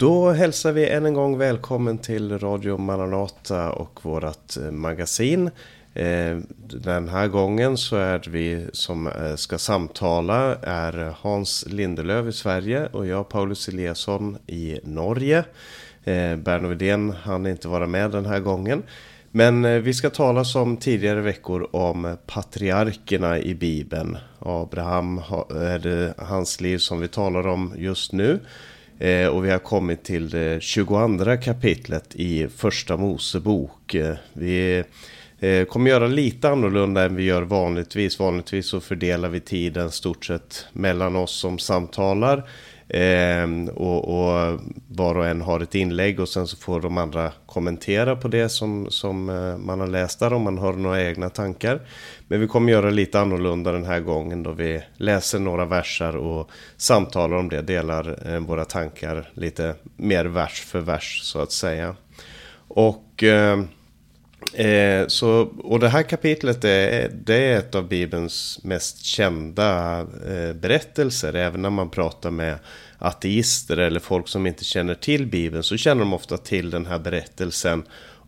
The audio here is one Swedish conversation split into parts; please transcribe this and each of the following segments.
Då hälsar vi än en gång välkommen till Radio Maranata och vårt eh, magasin. Eh, den här gången så är vi som eh, ska samtala är Hans Lindelöv i Sverige och jag Paulus Eliasson i Norge. Berno Widén hann inte vara med den här gången. Men vi ska tala som tidigare veckor om patriarkerna i Bibeln. Abraham är det hans liv som vi talar om just nu. Eh, och vi har kommit till det 22 kapitlet i första Mosebok. Eh, vi eh, kommer göra lite annorlunda än vi gör vanligtvis. Vanligtvis så fördelar vi tiden stort sett mellan oss som samtalar. Eh, och, och, var och en har ett inlägg och sen så får de andra kommentera på det som, som eh, man har läst där om man har några egna tankar. Men vi kommer göra lite annorlunda den här gången då vi läser några versar och samtalar om det, delar eh, våra tankar lite mer vers för vers så att säga. Och eh, Eh, så, och det här kapitlet är, det är ett av Bibelns mest kända eh, berättelser. Även när man pratar med ateister eller folk som inte känner till Bibeln så känner de ofta till den här berättelsen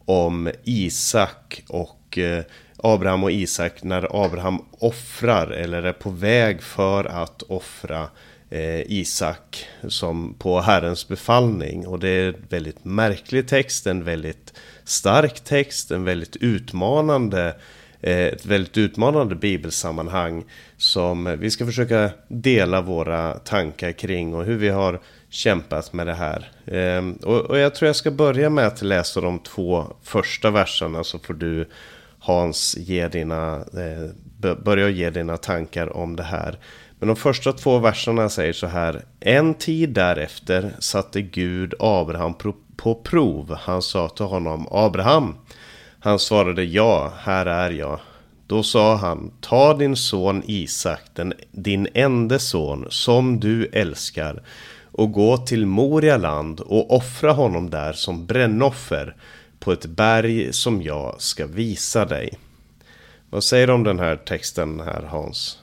om Isak och eh, Abraham och Isak när Abraham offrar eller är på väg för att offra eh, Isak som på Herrens befallning. Och det är en väldigt märklig text, en väldigt stark text, en väldigt utmanande eh, ett väldigt utmanande bibelsammanhang som vi ska försöka dela våra tankar kring och hur vi har kämpat med det här. Ehm, och jag tror jag ska börja med att läsa de två första verserna så får du Hans ge dina, eh, börja ge dina tankar om det här. Men de första två verserna säger så här. En tid därefter satte Gud Abraham på prov. Han sa till honom Abraham. Han svarade ja, här är jag. Då sa han, ta din son Isak, den, din enda son, som du älskar, och gå till Moria land och offra honom där som brännoffer på ett berg som jag ska visa dig. Vad säger du om den här texten här Hans?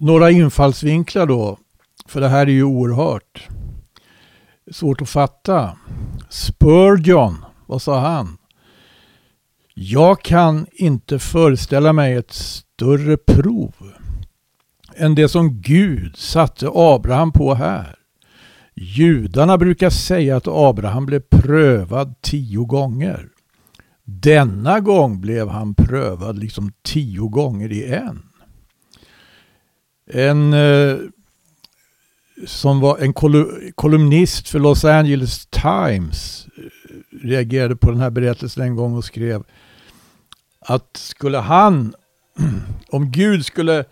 Några infallsvinklar då, för det här är ju oerhört svårt att fatta. Spurgeon, vad sa han? Jag kan inte föreställa mig ett större prov än det som Gud satte Abraham på här. Judarna brukar säga att Abraham blev prövad tio gånger. Denna gång blev han prövad liksom tio gånger i en. En eh, som var en kolumnist för Los Angeles Times eh, reagerade på den här berättelsen en gång och skrev att skulle han, om Gud skulle eh,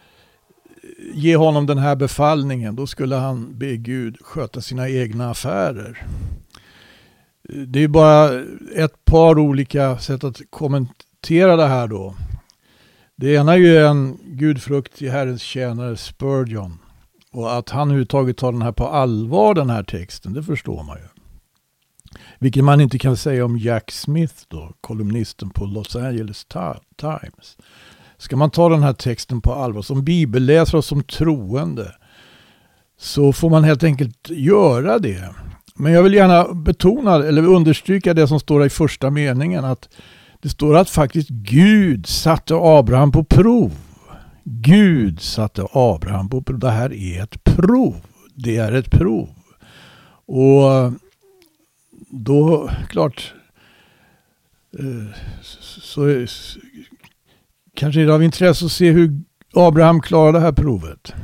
ge honom den här befallningen, då skulle han be Gud sköta sina egna affärer. Det är bara ett par olika sätt att kommentera det här då. Det ena är ju en gudfrukt i Herrens tjänare Spurgeon. Och att han överhuvudtaget tar den här på allvar, den här texten, det förstår man ju. Vilket man inte kan säga om Jack Smith då, kolumnisten på Los Angeles Times. Ska man ta den här texten på allvar som bibelläsare och som troende så får man helt enkelt göra det. Men jag vill gärna betona eller understryka det som står i första meningen att det står att faktiskt Gud satte Abraham på prov. Gud satte Abraham på prov. Det här är ett prov. Det är ett prov. Och då, klart, eh, så kanske är det av intresse att se hur Abraham klarar det här provet.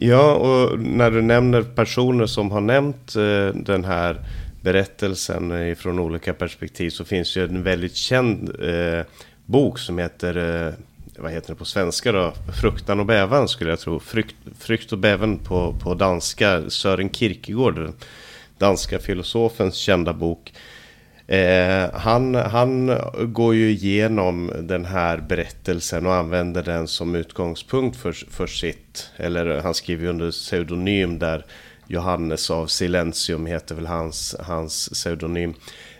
Ja, och när du nämner personer som har nämnt eh, den här berättelsen från olika perspektiv så finns ju en väldigt känd eh, bok som heter eh, vad heter det på svenska då? Fruktan och bävan skulle jag tro. Frykt, frykt och bävan på, på danska. Sören Kierkegaard, den danska filosofens kända bok. Eh, han, han går ju igenom den här berättelsen och använder den som utgångspunkt för, för sitt, eller han skriver under pseudonym där Johannes av Silentium heter väl hans, hans pseudonym.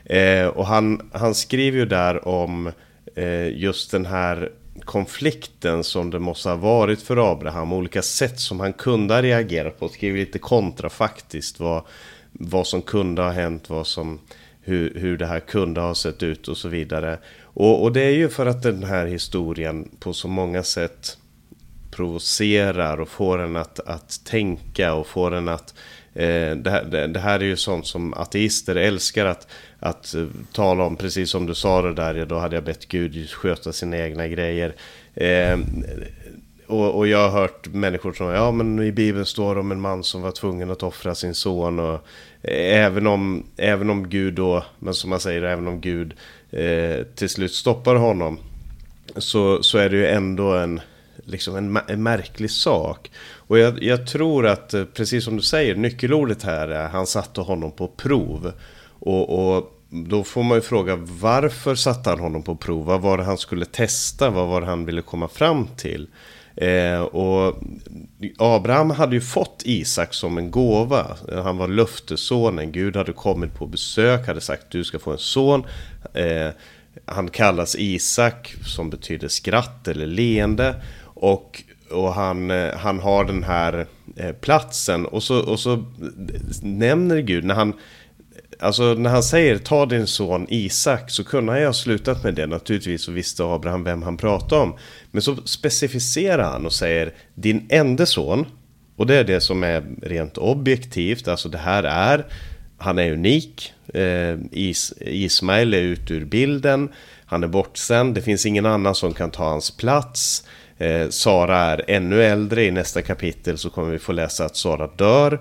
Eh, och han, han skriver ju där om eh, just den här konflikten som det måste ha varit för Abraham. Olika sätt som han kunde ha reagerat på. Skriver lite kontrafaktiskt vad, vad som kunde ha hänt, vad som, hur, hur det här kunde ha sett ut och så vidare. Och, och det är ju för att den här historien på så många sätt provocerar och får en att, att tänka och får en att Eh, det, här, det, det, här är ju sånt som ateister älskar att, att uh, tala om, precis som du sa det där, då hade jag bett Gud sköta sina egna grejer. Eh, och, och, jag har hört människor som, ja men i Bibeln står det om en man som var tvungen att offra sin son. Och, eh, även, om, även om Gud då, men som man säger, även om Gud eh, till slut stoppar honom. Så, så är det ju ändå en, liksom en, en märklig sak. Och jag, jag, tror att, eh, precis som du säger, nyckelordet här är han satte honom på prov. Och, och då får man ju fråga varför satte han honom på prov? Vad var det han skulle testa? Vad var det han ville komma fram till? Eh, och Abraham hade ju fått Isak som en gåva. Han var löftessonen. Gud hade kommit på besök, hade sagt du ska få en son. Eh, han kallas Isak som betyder skratt eller leende. Och och han, eh, han har den här eh, platsen och så, och så nämner Gud när han Alltså när han säger ta din son Isak så kunde han ju ha slutat med det naturligtvis och visste Abraham vem han pratade om. Men så specificerar han och säger din enda son. Och det är det som är rent objektivt, alltså det här är, han är unik. Eh, Is, Ismael är ute ur bilden, han är bortsänd, det finns ingen annan som kan ta hans plats. Eh, Sara är ännu äldre, i nästa kapitel så kommer vi få läsa att Sara dör.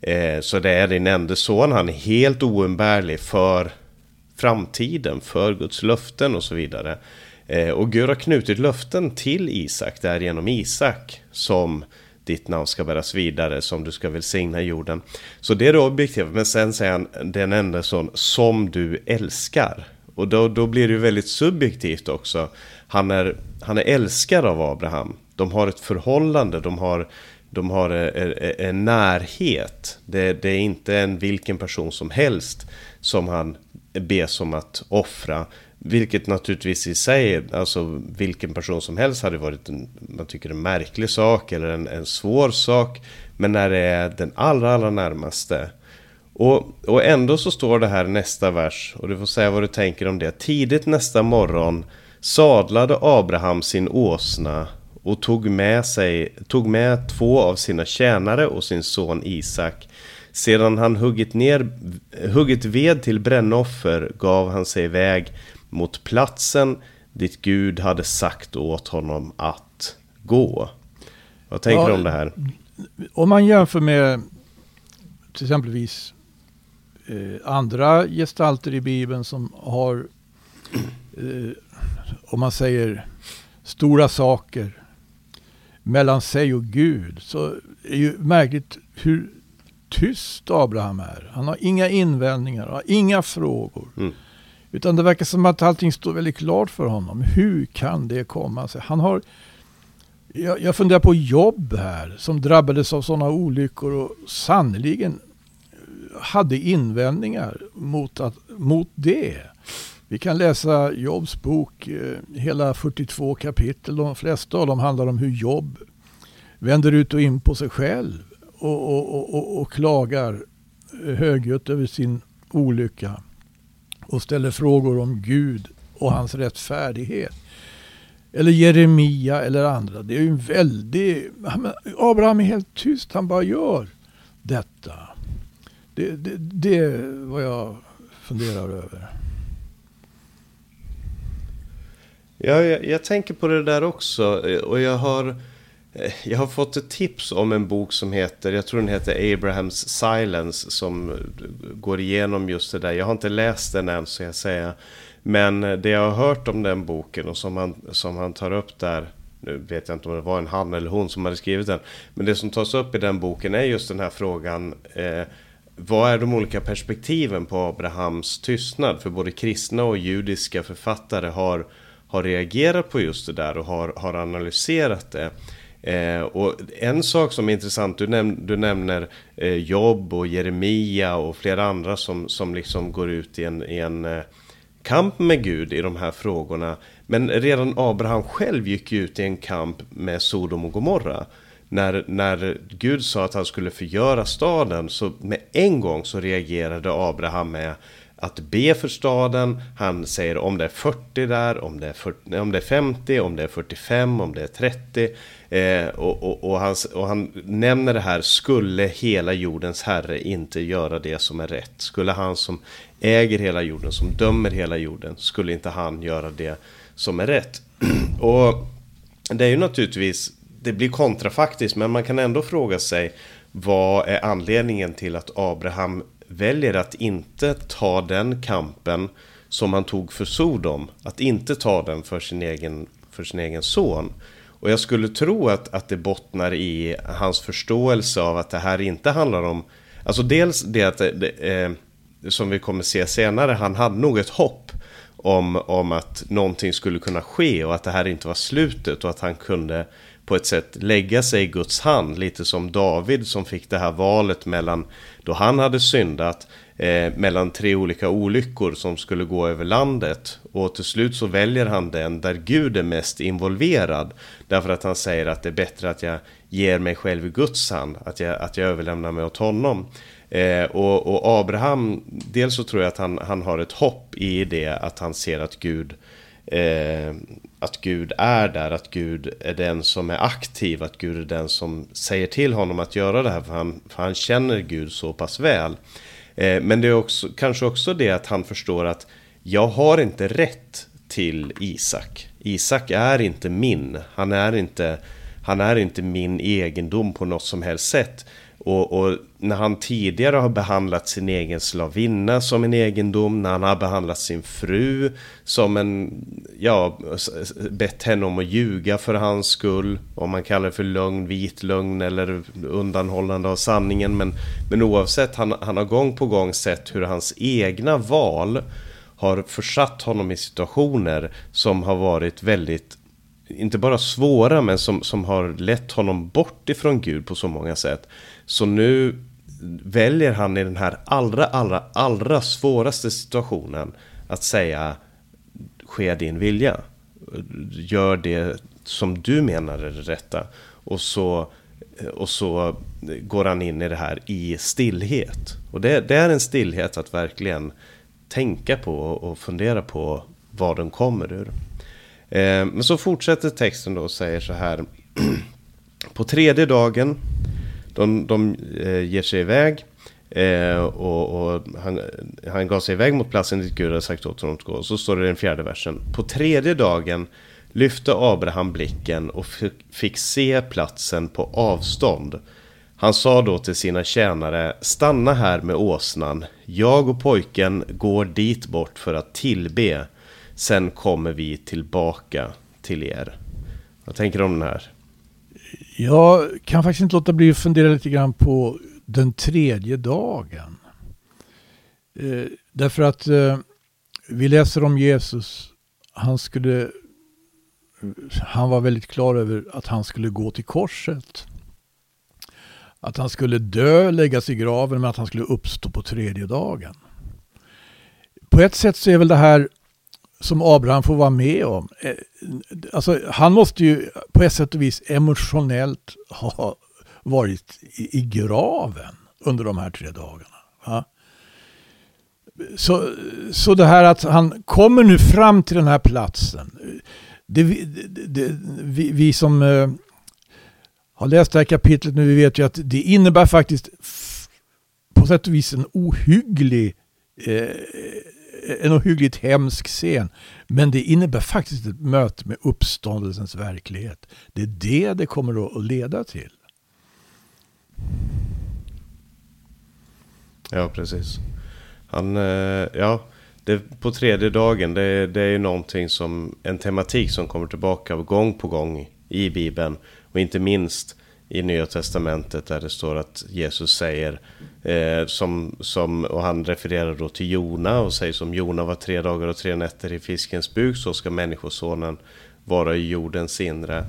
Eh, så det är din enda son, han är helt oumbärlig för framtiden, för Guds löften och så vidare. Eh, och Gud har knutit löften till Isak, det är genom Isak som ditt namn ska bäras vidare, som du ska välsigna jorden. Så det är det objektiva, men sen säger han den enda son som du älskar. Och då, då blir det ju väldigt subjektivt också. Han är, han är älskad av Abraham. De har ett förhållande, de har, de har en närhet. Det, det är inte en vilken person som helst som han bes om att offra. Vilket naturligtvis i sig, alltså vilken person som helst hade varit en, man tycker en märklig sak eller en, en svår sak. Men när det är den allra, allra närmaste och, och ändå så står det här nästa vers, och du får säga vad du tänker om det. Tidigt nästa morgon sadlade Abraham sin åsna och tog med, sig, tog med två av sina tjänare och sin son Isak. Sedan han huggit, ner, huggit ved till brännoffer gav han sig iväg mot platsen dit Gud hade sagt åt honom att gå. Vad tänker du om det här? Om man jämför med till exempelvis eh, andra gestalter i Bibeln som har, eh, om man säger stora saker mellan sig och Gud. Så är ju märkligt hur tyst Abraham är. Han har inga invändningar, har inga frågor. Mm. Utan det verkar som att allting står väldigt klart för honom. Hur kan det komma sig? Han har, jag, jag funderar på jobb här som drabbades av sådana olyckor och sannoliken hade invändningar mot, att, mot det. Vi kan läsa Jobs bok, eh, hela 42 kapitel. De flesta av dem handlar om hur Jobb vänder ut och in på sig själv och, och, och, och klagar högljutt över sin olycka och ställer frågor om Gud och hans rättfärdighet. Eller Jeremia eller andra. Det är ju en väldig... Abraham är helt tyst, han bara gör detta. Det, det, det är vad jag funderar över. Ja, jag, jag, tänker på det där också. Eh, och jag har, eh, jag har fått ett tips om en bok som heter, jag tror den heter Abrahams Silence, som eh, går igenom just det där. Jag har inte läst den än, så jag säger. Men det jag har hört om den boken och som han, som han tar upp där, nu vet jag inte om det var en han eller hon som hade skrivit den. Men det som tas upp i den boken är just den här frågan. Eh, vad är de olika perspektiven på Abrahams tystnad? För både kristna och judiska författare har, har reagerat på just det där och har, har analyserat det. Eh, och en sak som är intressant, du, näm du nämner eh, Jobb och Jeremia och flera andra som, som liksom går ut i en, i en, eh, kamp med Gud i de här frågorna. Men redan Abraham själv gick ut i en kamp med Sodom och Gomorra. När, när Gud sa att han skulle förgöra staden så med en gång så reagerade Abraham med att be för staden. Han säger om det är 40 där, om det är, 40, om det är 50, om det är 45, om det är 30. Eh, och, och, och, han, och han nämner det här, skulle hela jordens herre inte göra det som är rätt? Skulle han som äger hela jorden, som dömer hela jorden, skulle inte han göra det som är rätt? och det är ju naturligtvis, det blir kontrafaktiskt, men man kan ändå fråga sig vad är anledningen till att Abraham väljer att inte ta den kampen som han tog för Sodom. Att inte ta den för sin egen, för sin egen son. Och jag skulle tro att, att det bottnar i hans förståelse av att det här inte handlar om... Alltså dels det att, eh, det, eh, som vi kommer se senare, han hade nog ett hopp om, om att någonting skulle kunna ske och att det här inte var slutet och att han kunde på ett sätt lägga sig i Guds hand. Lite som David som fick det här valet mellan då han hade syndat eh, mellan tre olika olyckor som skulle gå över landet. Och till slut så väljer han den där Gud är mest involverad. Därför att han säger att det är bättre att jag ger mig själv i Guds hand. Att jag, att jag överlämnar mig åt honom. Eh, och, och, Abraham, dels så tror jag att han, han har ett hopp i det att han ser att Gud eh, att Gud är där, att Gud är den som är aktiv, att Gud är den som säger till honom att göra det här, för han, för han känner Gud så pass väl. Eh, men det är också, kanske också det att han förstår att jag har inte rätt till Isak. Isak är inte min, han är inte, han är inte min egendom på något som helst sätt. Och, och, när han tidigare har behandlat sin egen slavinna som en egendom, när han har behandlat sin fru som en, ja, bett henne om att ljuga för hans skull, om man kallar det för lögn, vit lögn eller undanhållande av sanningen. Men, men oavsett, han, han har gång på gång sett hur hans egna val har försatt honom i situationer som har varit väldigt inte bara svåra men som, som har lett honom bort ifrån Gud på så många sätt. Så nu väljer han i den här allra, allra, allra svåraste situationen att säga ske din vilja. Gör det som du menar är det rätta. Och så, och så går han in i det här i stillhet. Och det, det är en stillhet att verkligen tänka på och fundera på vad den kommer ur. Eh, men så fortsätter texten då och säger så här. På tredje dagen de, de eh, ger sig iväg. Eh, och, och han, han gav sig iväg mot platsen dit Gud hade sagt åt honom att gå. Så står det i den fjärde versen. På tredje dagen lyfte Abraham blicken och fick se platsen på avstånd. Han sa då till sina tjänare, stanna här med åsnan. Jag och pojken går dit bort för att tillbe. Sen kommer vi tillbaka till er. Vad tänker du om den här? Jag kan faktiskt inte låta bli att fundera lite grann på den tredje dagen. Eh, därför att eh, vi läser om Jesus. Han skulle han var väldigt klar över att han skulle gå till korset. Att han skulle dö, läggas i graven, men att han skulle uppstå på tredje dagen. På ett sätt så är väl det här som Abraham får vara med om. Eh, alltså, han måste ju på ett sätt och vis emotionellt ha varit i, i graven under de här tre dagarna. Ja. Så, så det här att han kommer nu fram till den här platsen. Det, det, det, vi, vi, som eh, har läst det här kapitlet nu, vi vet ju att det innebär faktiskt på sätt och vis en ohygglig eh, Eh, en ohyggligt hemsk scen. Men det innebär faktiskt ett möte med uppståndelsens verklighet. Det är det det kommer att leda till. Ja, precis. Han, eh, ja, det, på tredje dagen, det, det är ju någonting som, en tematik som kommer tillbaka gång på gång i Bibeln. Och inte minst i Nya Testamentet där det står att Jesus säger eh, som, som, och han refererar då till Jona och säger som Jona var tre dagar och tre nätter i fiskens buk så ska människosonen vara i jordens inre.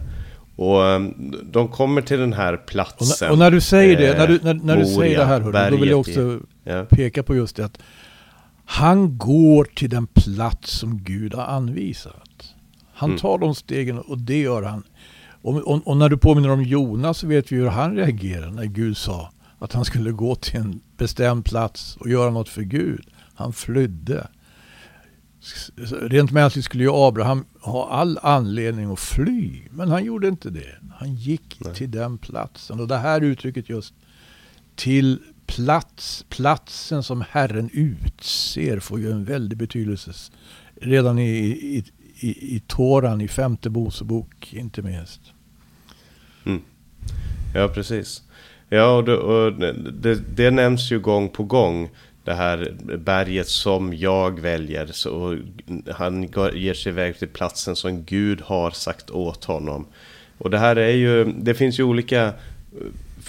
Och ehm, de kommer till den här platsen. Och, och när du säger det, när du, när, när du säger det här, hörru, då vill jag också ja. peka på just det att Han går till den plats som Gud har anvisat. Han Mm. tar de stegen och det gör han. Och, och, och när du påminner om Jonas så vet vi hur han reagerade när Gud sa att han skulle gå till en bestämd plats och göra något för Gud. Han flydde. Rent mänskligt skulle ju Abraham ha all anledning att fly. Men han gjorde inte det. Han gick Nej. till den platsen. Och det här uttrycket just till plats, platsen som Herren utser får ju en väldig betydelse. Redan i, i, i, i Toran, i femte Mosebok inte minst. Mm. Ja, precis. Ja, och, det, och det, det nämns ju gång på gång. Det här berget som jag väljer. Så han ger sig iväg till platsen som Gud har sagt åt honom. Och det här är ju, det finns ju olika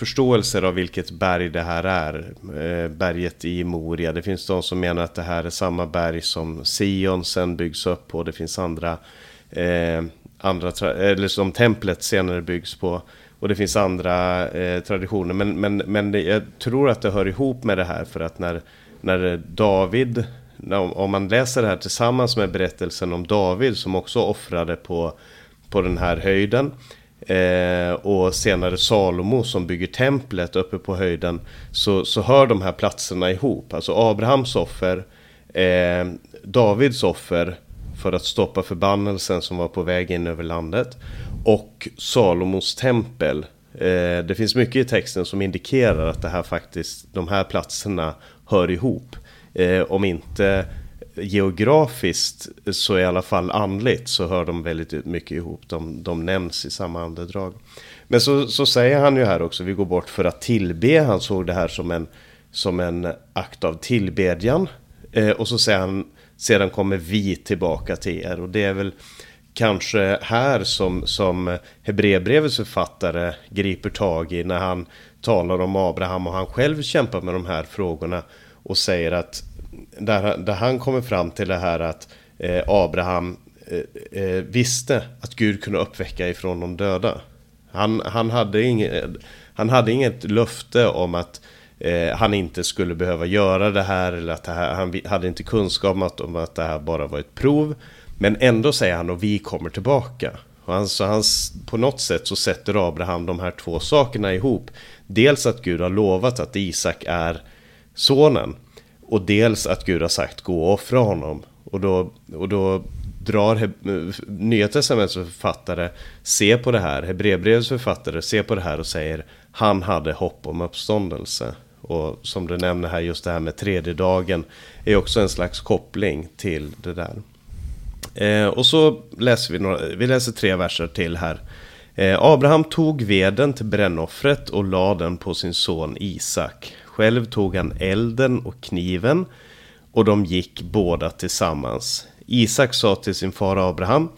förståelser av vilket berg det här är. Eh, berget i Moria. Det finns de som menar att det här är samma berg som Sion sen byggs upp på. Det finns andra, eh, andra eller som templet senare byggs på. Och det finns andra eh, traditioner. Men, men, men det, jag tror att det hör ihop med det här. För att när, när David, när, om man läser det här tillsammans med berättelsen om David som också offrade på, på den här höjden. Eh, och senare Salomo som bygger templet uppe på höjden. Så, så hör de här platserna ihop. Alltså Abrahams offer, eh, Davids offer för att stoppa förbannelsen som var på väg in över landet. Och Salomos tempel. Eh, det finns mycket i texten som indikerar att det här faktiskt, de här platserna hör ihop. Eh, om inte geografiskt så i alla fall andligt så hör de väldigt mycket ihop. De, de nämns i samma andedrag. Men så, så säger han ju här också, vi går bort för att tillbe. Han såg det här som en, som en akt av tillbedjan. Eh, och så säger han, sedan kommer vi tillbaka till er. Och det är väl kanske här som, som Hebreerbrevets författare griper tag i när han talar om Abraham och han själv kämpar med de här frågorna och säger att där, där han kommer fram till det här att eh, Abraham eh, eh visste att Gud kunde uppväcka ifrån de döda. Han, han, hade, inget, han hade inget löfte om att eh, han inte skulle behöva göra det här eller att det här, han hade inte kunskap om att, om att det här bara var ett prov. Men ändå säger han och vi kommer tillbaka. Och han, så han, på något sätt så sätter Abraham de här två sakerna ihop. Dels att Gud har lovat att Isak är sonen. Och dels att Gud har sagt gå och offra honom. Och då, och då drar Nya Testamentets författare, se på det här, Hebreerbrevets författare, se på det här och säger han hade hopp om uppståndelse. Och som du nämner här, just det här med tredje dagen är också en slags koppling till det där. Eh, och så läser vi, några, vi läser tre verser till här. Eh, Abraham tog veden till brännoffret och lade den på sin son Isak. Själv tog han elden och kniven och de gick båda tillsammans. Isak sa till sin far Abraham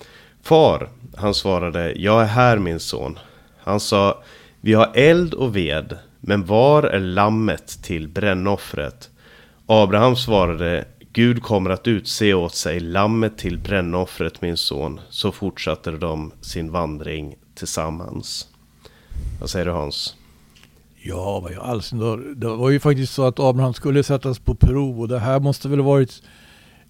Far, han svarade, jag är här min son. Han sa, vi har eld och ved, men var är lammet till brännoffret? Abraham svarade, Gud kommer att utse åt sig lammet till brännoffret min son. Så fortsatte de sin vandring tillsammans. Vad säger du Hans? Ja, vad i all sin dar. Det var ju faktiskt så att Abraham skulle sättas på prov och det här måste väl varit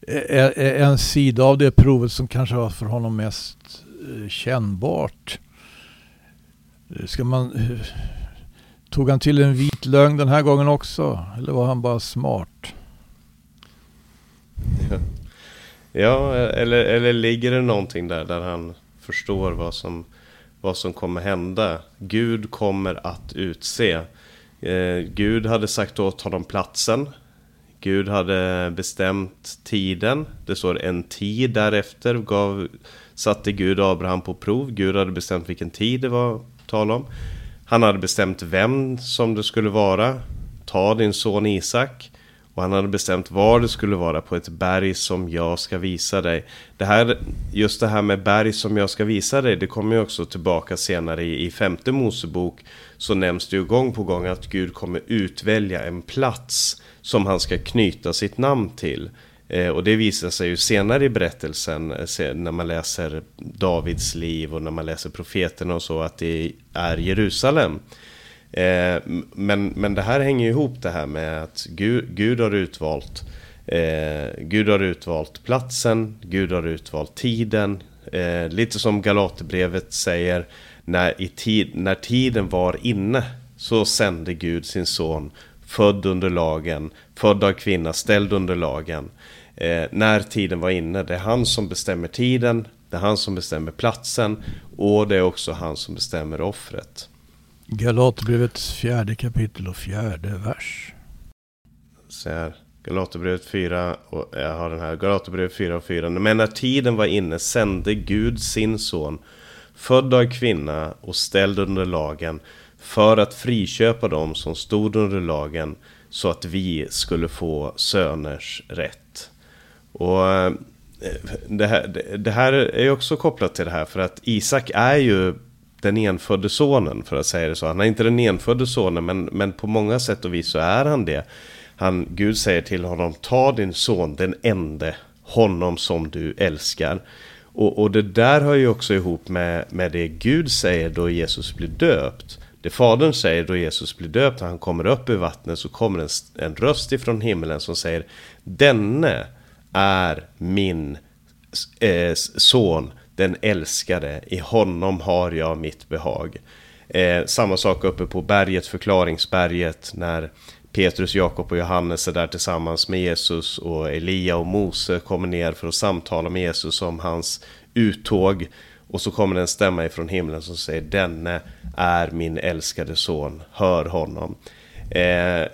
eh, eh, eh, en sida av det provet som kanske var för honom mest kännbart. Ska man... Tog han till en vit lögn den här gången också? Eller var han bara smart? Ja, eller, eller ligger det någonting där där han förstår vad som, vad som kommer hända? Gud kommer att utse. Eh, Gud hade sagt åt honom platsen. Gud hade bestämt tiden. Det står en tid därefter gav, satte Gud Abraham på prov. Gud hade bestämt vilken tid det var tal om. Han hade bestämt vem som det skulle vara. Ta din son Isak. Och han hade bestämt var det skulle vara på ett berg som jag ska visa dig. Det här, just det här med berg som jag ska visa dig, det kommer ju också tillbaka senare i, i femte Mosebok. Så nämns det ju gång på gång att Gud kommer utvälja en plats som han ska knyta sitt namn till. Eh, och det visar sig ju senare i berättelsen eh, när man läser Davids liv och när man läser profeterna och så att det är Jerusalem. Eh, men, men det här hänger ju ihop det här med att Gud, Gud har utvalt Eh, Gud har utvalt platsen, Gud har utvalt tiden. Eh, lite som Galaterbrevet säger, när, i tid, när tiden var inne så sände Gud sin son, född under lagen, född av kvinna, ställd under lagen. Eh, när tiden var inne, det är han som bestämmer tiden, det är han som bestämmer platsen och det är också han som bestämmer offret. Galaterbrevets fjärde kapitel och fjärde vers. Så här, Galaterbrevet 4, och jag har den här, Galaterbrevet 4 och 4. Men när tiden var inne sände Gud sin son, född av kvinna och ställd under lagen, för att friköpa dem som stod under lagen, så att vi skulle få söners rätt. Och eh, det här, det här är också kopplat till det här, för att Isak är ju den enfödde sonen, för att säga det så. Han är inte den enfödde sonen, men, men på många sätt och vis så är han det. Han, Gud säger till honom, ta din son, den ende, honom som du älskar. Och, och det där hör ju också ihop med, med det Gud säger då Jesus blir döpt. Det Fadern säger då Jesus blir döpt, när han kommer upp i vattnet så kommer en, en röst ifrån himlen som säger Denne är min eh, son, den älskade, i honom har jag mitt behag. Eh, samma sak uppe på berget, förklaringsberget, när Petrus, Jakob och Johannes är där tillsammans med Jesus och Elia och Mose kommer ner för att samtala med Jesus om hans uttåg. Och så kommer det en stämma ifrån himlen som säger Denne är min älskade son, hör honom. Eh,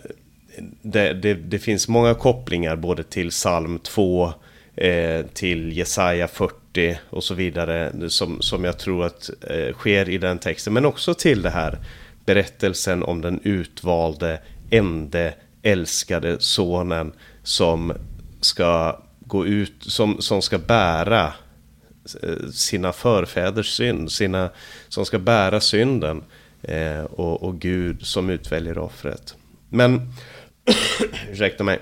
det, det, det, finns många kopplingar både till psalm 2, eh, till Jesaja 40 och så vidare som, som jag tror att eh, sker i den texten. Men också till det här berättelsen om den utvalde ende älskade sonen som ska gå ut, som, som ska bära eh, sina förfäders synd, sina, som ska bära synden eh, och, och Gud som utväljer offret. Men, ursäkta mig.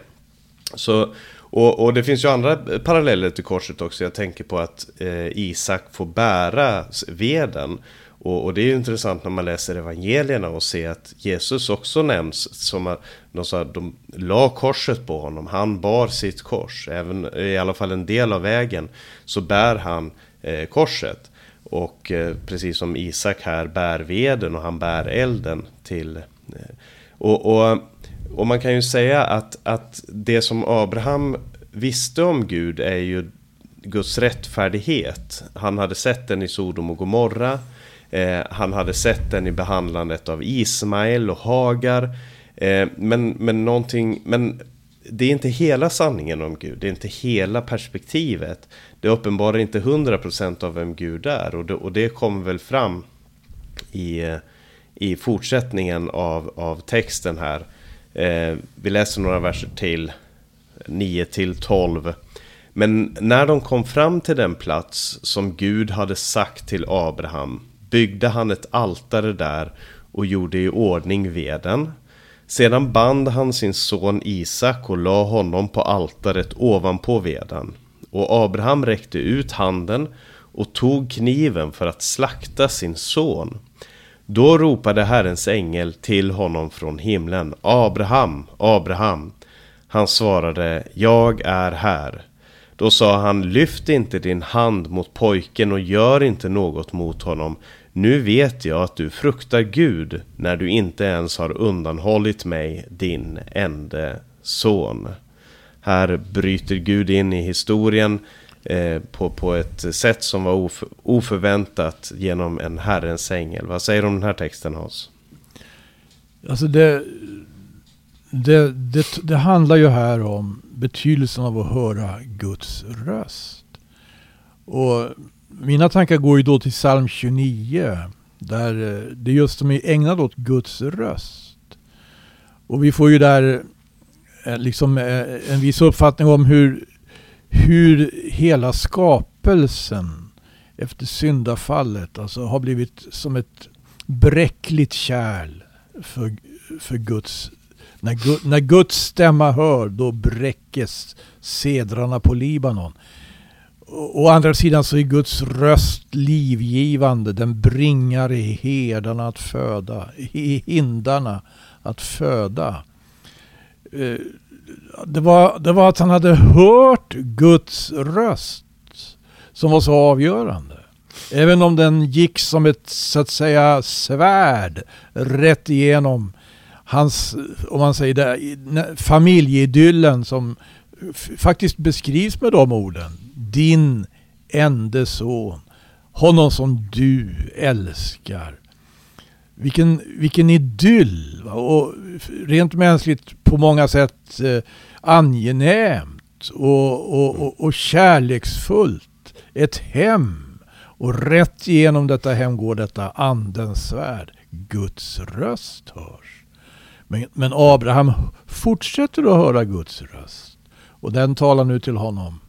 Så, och, och, det finns ju andra paralleller till korset också. Jag tänker på att eh, Isak får bära veden. Och, och, det är ju intressant när man läser evangelierna och ser att Jesus också nämns som att de, sa, de la korset på honom. Han bar sitt kors. Även i alla fall en del av vägen så bär han eh, korset. Och eh, precis som Isak här bär veden och han bär elden till... Eh, och, och, och, man kan ju säga att, att det som Abraham visste om Gud är ju Guds rättfärdighet. Han hade sett den i Sodom och Gomorra. Eh, han hade sett den i behandlandet av Ismael och Hagar. Eh, men, men, någonting, men det är inte hela sanningen om Gud, det är inte hela perspektivet. Det uppenbarar inte 100% av vem Gud är och det, och det kommer väl fram i, eh, i fortsättningen av, av texten här. Eh, vi läser några verser till, 9 till 12. Men när de kom fram till den plats som Gud hade sagt till Abraham byggde han ett altare där och gjorde i ordning veden. Sedan band han sin son Isak och la honom på altaret ovanpå veden. Och Abraham räckte ut handen och tog kniven för att slakta sin son. Då ropade Herrens ängel till honom från himlen. Abraham, Abraham. Han svarade, jag är här. Då sa han, lyft inte din hand mot pojken och gör inte något mot honom. Nu vet jag att du fruktar Gud när du inte ens har undanhållit mig din ende son. Här bryter Gud in i historien eh, på, på ett sätt som var of, oförväntat genom en Herrens ängel. Vad säger du om den här texten Hans? Alltså det, det, det, det handlar ju här om betydelsen av att höra Guds röst. Och mina tankar går ju då till psalm 29. Där eh, det är just som är ägnad åt Guds röst. Och vi får ju där eh, liksom eh, en viss uppfattning om hur, hur hela skapelsen efter syndafallet alltså har blivit som ett bräckligt kärl för, för Guds när, när Guds stämma hör, då bräckes sedrarna på Libanon. Å andra sidan så är Guds röst livgivande. Den bringar herdarna att föda, hindarna att föda. Eh, det var, det var att han hade hört Guds röst som var så avgörande. Även om den gick som ett så att säga svärd rätt igenom hans, om man säger det, familjeidyllen som faktiskt beskrivs med de orden. Din ende son. Honom som du älskar. Vilken, vilken idyll! Och rent mänskligt på många sätt eh, angenämt och, och, och, och kärleksfullt. Ett hem. Och rätt igenom detta hem går detta andens svärd. Guds röst hörs. Men, men Abraham fortsätter att höra Guds röst. Och den talar nu till honom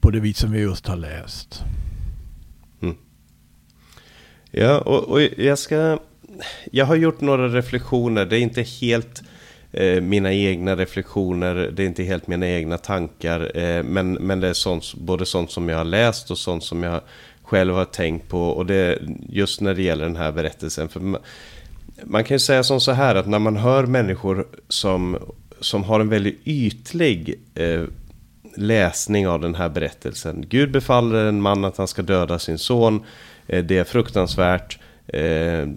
på det vis som vi just har läst. Ja, och, och, jag ska... Jag har gjort några reflektioner. Det är inte helt eh, mina egna reflektioner. Det är inte helt mina egna tankar. Eh, men, men det är sånt, både sånt som jag har läst och sånt som jag själv har tänkt på. Och det just när det gäller den här berättelsen. För man, man kan ju säga som så här att när man hör människor som, som har en väldigt ytlig eh, läsning av den här berättelsen. Gud befaller en man att han ska döda sin son. Eh, det är fruktansvärt. Eh,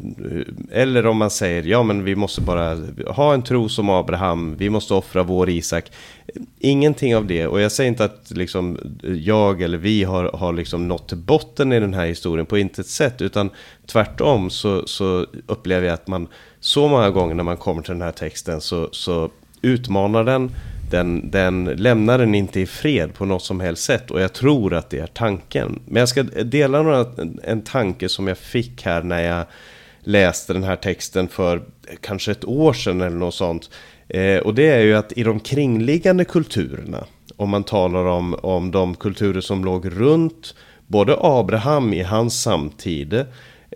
eller om man säger, ja men vi måste bara ha en tro som Abraham, vi måste offra vår Isak. Ingenting av det, och jag säger inte att liksom jag eller vi har, har liksom nått till botten i den här historien på intet sätt, utan tvärtom så, så upplever jag att man så många gånger när man kommer till den här texten så, så utmanar den, den, den lämnar den inte i fred på något som helst sätt och jag tror att det är tanken. Men jag ska dela några, en tanke som jag fick här när jag läste den här texten för kanske ett år sedan eller något sånt. Eh, och det är ju att i de kringliggande kulturerna, om man talar om, om de kulturer som låg runt både Abraham i hans samtid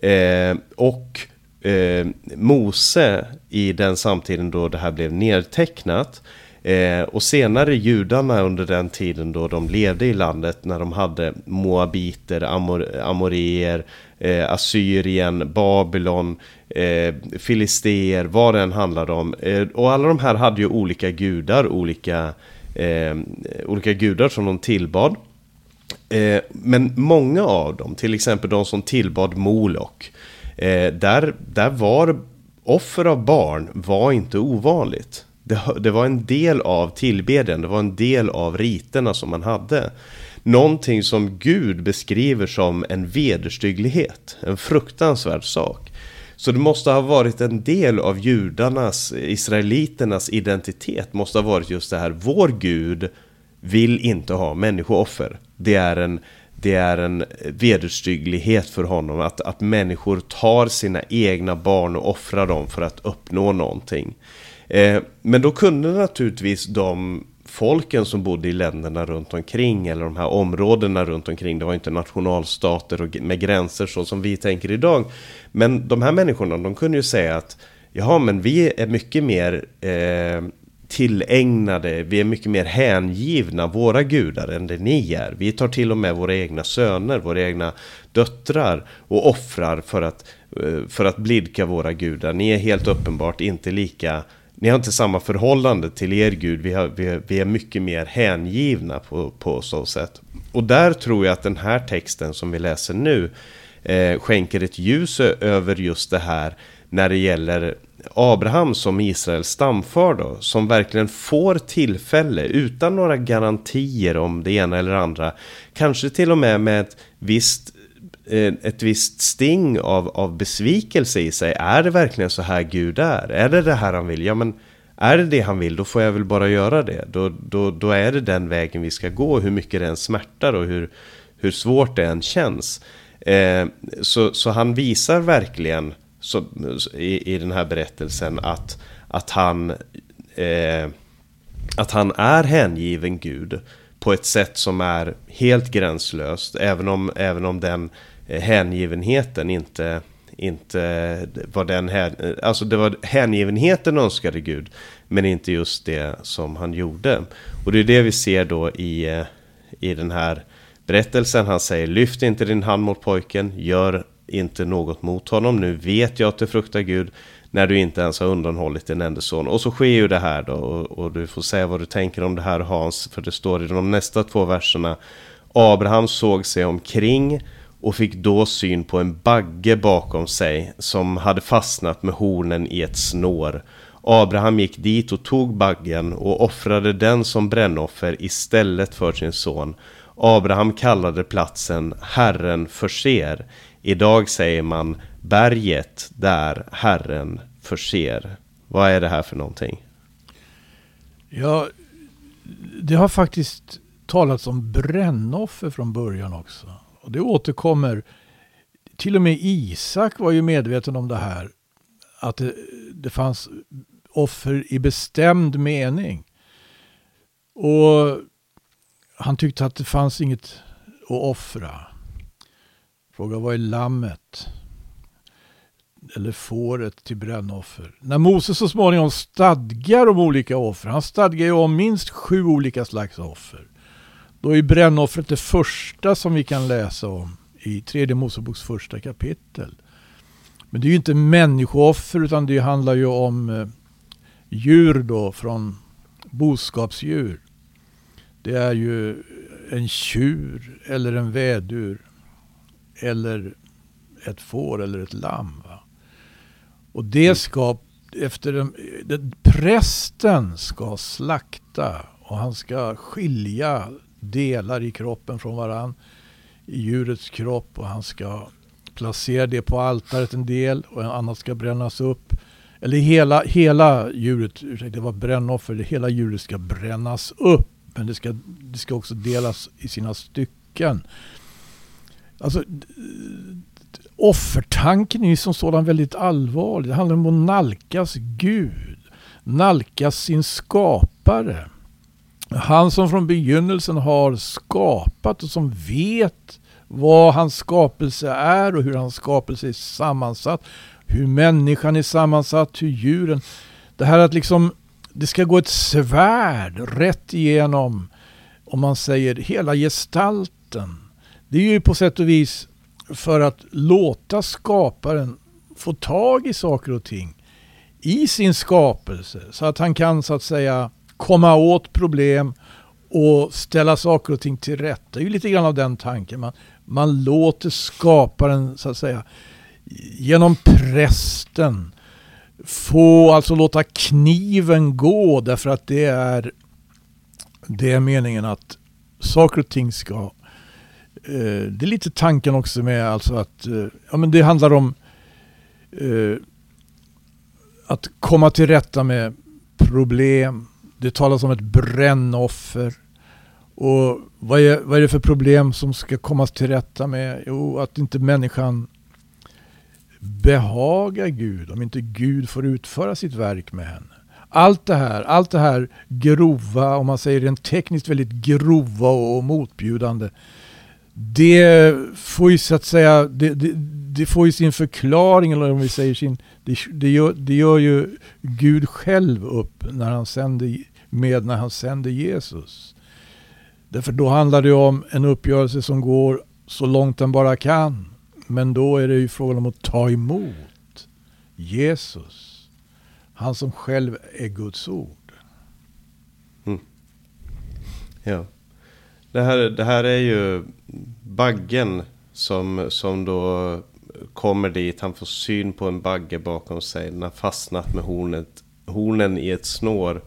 eh, och eh, Mose i den samtiden då det här blev nedtecknat Eh, och senare judarna under den tiden då de levde i landet när de hade moabiter, amor, amoreer, eh, Assyrien, Babylon, eh, Filisteer, vad det än handlade om. Eh, och alla de här hade ju olika gudar, olika, eh, olika gudar som de tillbad. Eh, men många av dem, till exempel de som tillbad Molok, eh, där, där var offer av barn var inte ovanligt det, det var en del av tillbedjan, det var en del av riterna som man hade. Någonting som Gud beskriver som en vederstygglighet, en fruktansvärd sak. Så det måste ha varit en del av judarnas, israeliternas identitet, måste ha varit just det här, vår Gud vill inte ha människooffer. Det är en, det är en vederstygglighet för honom att, att människor tar sina egna barn och offrar dem för att uppnå någonting. Eh, men då kunde naturligtvis de folken som bodde i länderna runt omkring eller de här områdena runt omkring. Det var inte nationalstater med gränser så som vi tänker idag. Men de här människorna, de kunde ju säga att Jaha, men vi är mycket mer eh, tillägnade, vi är mycket mer hängivna våra gudar än det ni är. Vi tar till och med våra egna söner, våra egna döttrar och offrar för att, eh, för att blidka våra gudar. Ni är helt uppenbart inte lika ni har inte samma förhållande till er Gud. Vi, har, vi, vi är mycket mer hängivna på, på så sätt. Och där tror jag att den här texten som vi läser nu eh, skänker ett ljus över just det här när det gäller Abraham som Israels stamfar då, som verkligen får tillfälle utan några garantier om det ena eller andra, kanske till och med med ett visst Eh, ett visst sting av, av besvikelse i sig. Är det verkligen så här Gud är? Är det det här han vill? Ja men är det det han vill då får jag väl bara göra det. Då, då, då är det den vägen vi ska gå hur mycket det än smärtar och hur, hur svårt det än känns. Eh, så, så han visar verkligen så, i, i den här berättelsen att, att, han, eh, att han är hängiven Gud på ett sätt som är helt gränslöst. Även om, även om den Eh, Eh, hängivenheten inte, inte var den här, eh, alltså det var hängivenheten önskade Gud, men inte just det som han gjorde. Och det är det vi ser då i, eh, i den här berättelsen. Han säger lyft inte din hand mot pojken, gör inte något mot honom. Nu vet jag att du fruktar Gud. när du inte ens har undanhållit din enda son. Och så sker ju det här då och, och, du får säga vad du tänker om det här Hans, för det står i de nästa två verserna. Abraham såg sig omkring och fick då syn på en bagge bakom sig som hade fastnat med hornen i ett snår. Abraham gick dit och tog baggen och offrade den som brännoffer istället för sin son. Abraham kallade platsen Herren förser. Idag säger man berget där Herren förser. Vad är det här för någonting? Ja, det har faktiskt talats om brännoffer från början också. Och det återkommer. Till och med Isak var ju medveten om det här. Att det, det fanns offer i bestämd mening. Och han tyckte att det fanns inget att offra. Fråga vad är lammet? Eller fåret till brännoffer. När Moses så småningom stadgar om olika offer. Han stadgar ju om minst sju olika slags offer. Då är brännoffret det första som vi kan läsa om i tredje Moseboks första kapitel. Men det är ju inte människooffer utan det handlar ju om eh, djur då från boskapsdjur. Det är ju en tjur eller en vädur eller ett får eller ett lamm. Va? Och det mm. ska efter en, det, prästen ska slakta och han ska skilja delar i kroppen från varann i djurets kropp och han ska placera det på altaret en del och en annat ska brännas upp. Eller hela, hela djuret, ursäkta det var brännoffer, hela djuret ska brännas upp. Men det ska, det ska också delas i sina stycken. Alltså, offertanken är ju som sådan väldigt allvarlig. Det handlar om att nalkas Gud. Nalkas sin skapare. Han som från begynnelsen har skapat och som vet vad hans skapelse är och hur hans skapelse är sammansatt. Hur människan är sammansatt, hur djuren. Det här att liksom det ska gå ett svärd rätt igenom, om man säger hela gestalten. Det är ju på sätt och vis för att låta skaparen få tag i saker och ting i sin skapelse. Så att han kan så att säga komma åt problem och ställa saker och ting till rätta. Det är ju lite grann av den tanken. Man, man låter skaparen så att säga genom prästen få alltså låta kniven gå därför att det är, det är meningen att saker och ting ska eh, det är lite tanken också med alltså att eh, ja, men det handlar om eh, att komma till rätta med problem. Det talas om ett brännoffer. Och vad är, vad är det för problem som ska kommas till rätta med? Jo, att inte människan behagar Gud om inte Gud får utföra sitt verk med henne. Allt det här, allt det här grova, om man säger rent tekniskt väldigt grova och motbjudande. Det får ju så att säga, det, det, det får ju sin förklaring, eller om vi säger sin, det, det, gör, det gör ju Gud själv upp när han sänder, med när han sänder Jesus. Därför då handlar det om en uppgörelse som går så långt den bara kan. Men då är det ju frågan om att ta emot Jesus. Han som själv är Guds ord. Mm. Ja. Det här, det här är ju baggen som, som då kommer dit. Han får syn på en bagge bakom sig. Den har fastnat med hornet, hornen i ett snår.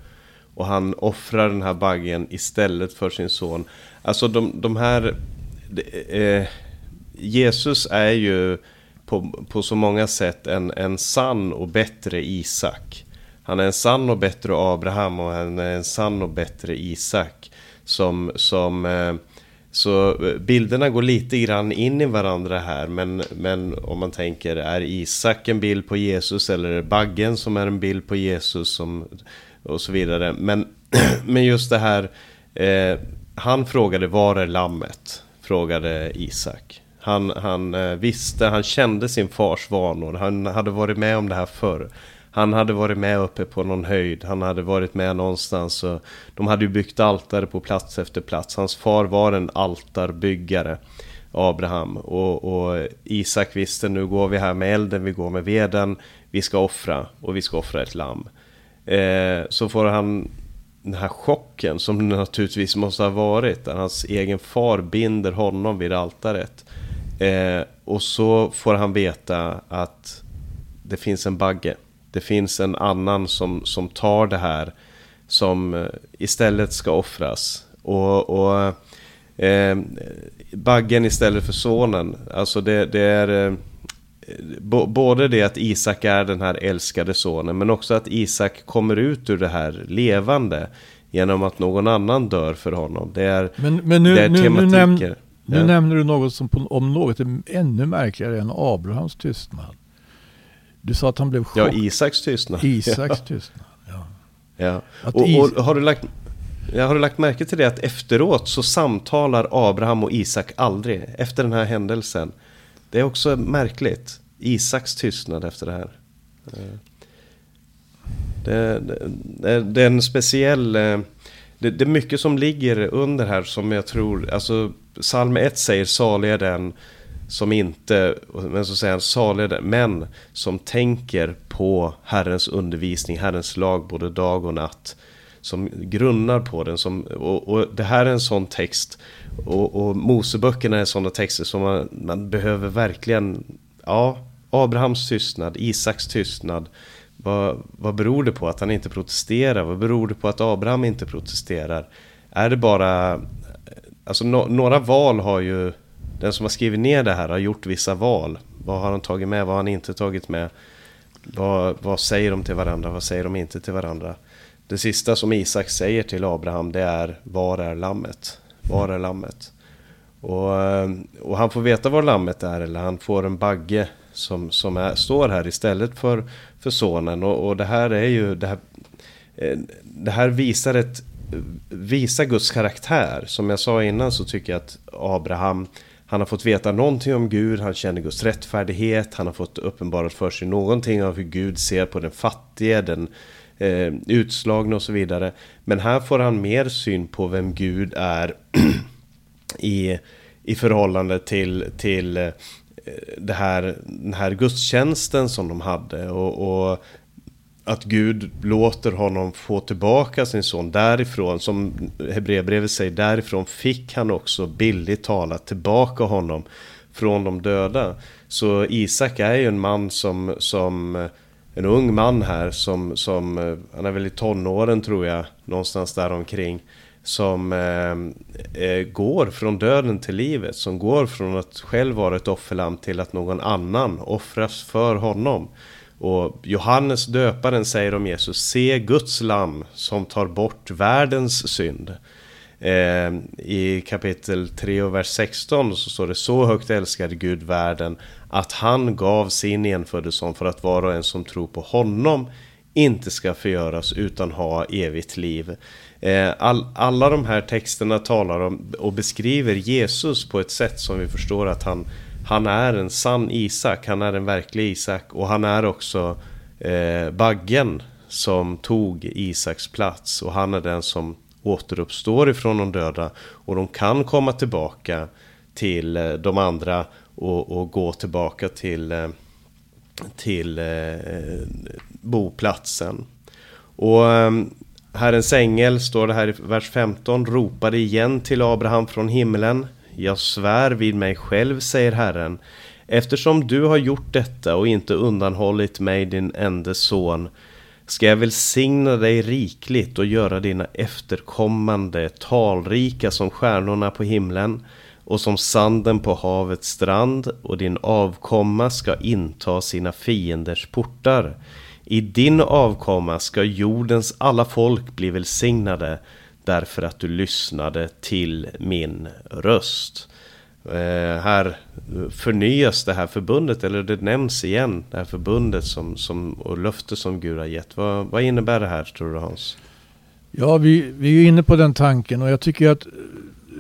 Och han offrar den här baggen istället för sin son. Alltså de, de här... Eh, Jesus är ju på, på så många sätt en, en sann och bättre Isak. Han är en sann och bättre Abraham och han är en sann och bättre Isak. Som, som, eh, så eh, bilderna går lite grann in i varandra här. Men, men om man tänker, är Isak en bild på Jesus eller är det baggen som är en bild på Jesus? Som, och så vidare. Men, men just det här, eh, han frågade var är lammet? Frågade Isak. Han, han eh, visste, han kände sin fars vanor. Han hade varit med om det här förr. Han hade varit med uppe på någon höjd. Han hade varit med någonstans. Och de hade ju byggt altare på plats efter plats. Hans far var en altarbyggare. Abraham. Och, och Isak visste nu går vi här med elden, vi går med veden. vi ska offra och vi ska offra ett lamm. Eh, så får han den här chocken som det naturligtvis måste ha varit. Där hans egen far binder honom vid altaret. Eh, och så får han veta att det finns en bagge. Det finns en annan som, som tar det här som eh, istället ska offras. Och, och eh, baggen istället för sonen. Alltså det, det är eh, både det att Isak är den här älskade sonen men också att Isak kommer ut ur det här levande genom att någon annan dör för honom. Det är, men, men nu, det är nu, nu, näm nu ja. nämner du något som på, om något är ännu märkligare än Abrahams tystnad. Du sa att han blev chockad. Ja, Isaks tystnad. Isaks tystnad, ja. ja. Och, och, har, du lagt, har du lagt märke till det att efteråt så samtalar Abraham och Isak aldrig efter den här händelsen. Det är också märkligt. Isaks tystnad efter det här. Eh, det, det, eh, det är en speciell... Eh, det, det, är mycket som ligger under här som jag tror... Alltså, psalm 1 säger salig är den som inte, men så säger han salig är den, men som tänker på Herrens undervisning, Herrens lag både dag och natt. Som grunnar på den. Som, och, och det här är en sån text. Och, och Moseböckerna är sådana texter som man, man behöver verkligen... Ja, Abrahams tystnad, Isaks tystnad. Vad, vad beror det på att han inte protesterar? Vad beror det på att Abraham inte protesterar? Är det bara... Alltså no, några val har ju... Den som har skrivit ner det här har gjort vissa val. Vad har han tagit med? Vad har han inte tagit med? Vad, vad säger de till varandra? Vad säger de inte till varandra? Det sista som Isak säger till Abraham det är Var är lammet? Var är lammet? Och, eh, och han får veta var lammet är eller han får en bagge som, som är, står här istället för, för sonen. Och, och det här är ju... Det här, eh, det här visar, ett, visar Guds karaktär. Som jag sa innan så tycker jag att Abraham han har fått veta någonting om Gud, han känner Guds rättfärdighet, han har fått uppenbarat för sig någonting av hur Gud ser på den fattige, den eh, utslagna och så vidare. Men här får han mer syn på vem Gud är i, i förhållande till, till eh, det här, den här gudstjänsten som de hade. Och, och, att Gud låter honom få tillbaka sin son därifrån. Som Hebreerbrevet säger, därifrån fick han också billigt talat tillbaka honom från de döda. Så Isak är ju en man som, som en ung man här som, som eh, han är väl i tonåren tror jag, någonstans där omkring som eh, eh, går från döden till livet. Som går från att själv vara ett offerlamm till att någon annan offras för honom. Och Johannes döparen säger om Jesus, se Guds lamm som tar bort världens synd. Eh, I kapitel 3 och vers 16 så står det så högt älskade Gud världen att han gav sin enfödde son för att var och en som tror på honom inte ska förgöras utan ha evigt liv. Eh, all, alla de här texterna talar om och beskriver Jesus på ett sätt som vi förstår att han, han är en sann Isak, han är en verklig Isak och han är också eh, baggen som tog Isaks plats och han är den som återuppstår ifrån de döda och de kan komma tillbaka till eh, de andra och, och gå tillbaka till, eh, till eh, boplatsen. Och ehm, Herrens ängel, står det här i vers 15, ropade igen till Abraham från himlen. Jag svär vid mig själv, säger Herren, eftersom du har gjort detta och inte undanhållit mig din enda son, ska jag välsigna dig rikligt och göra dina efterkommande talrika som stjärnorna på himlen och som sanden på havets strand och din avkomma ska inta sina fienders portar. I din avkomma ska jordens alla folk bli välsignade därför att du lyssnade till min röst. Eh, här förnyas det här förbundet, eller det nämns igen, det här förbundet som, som, och löfte som Gud har gett. Vad, vad innebär det här tror du Hans? Ja, vi, vi är inne på den tanken och jag tycker att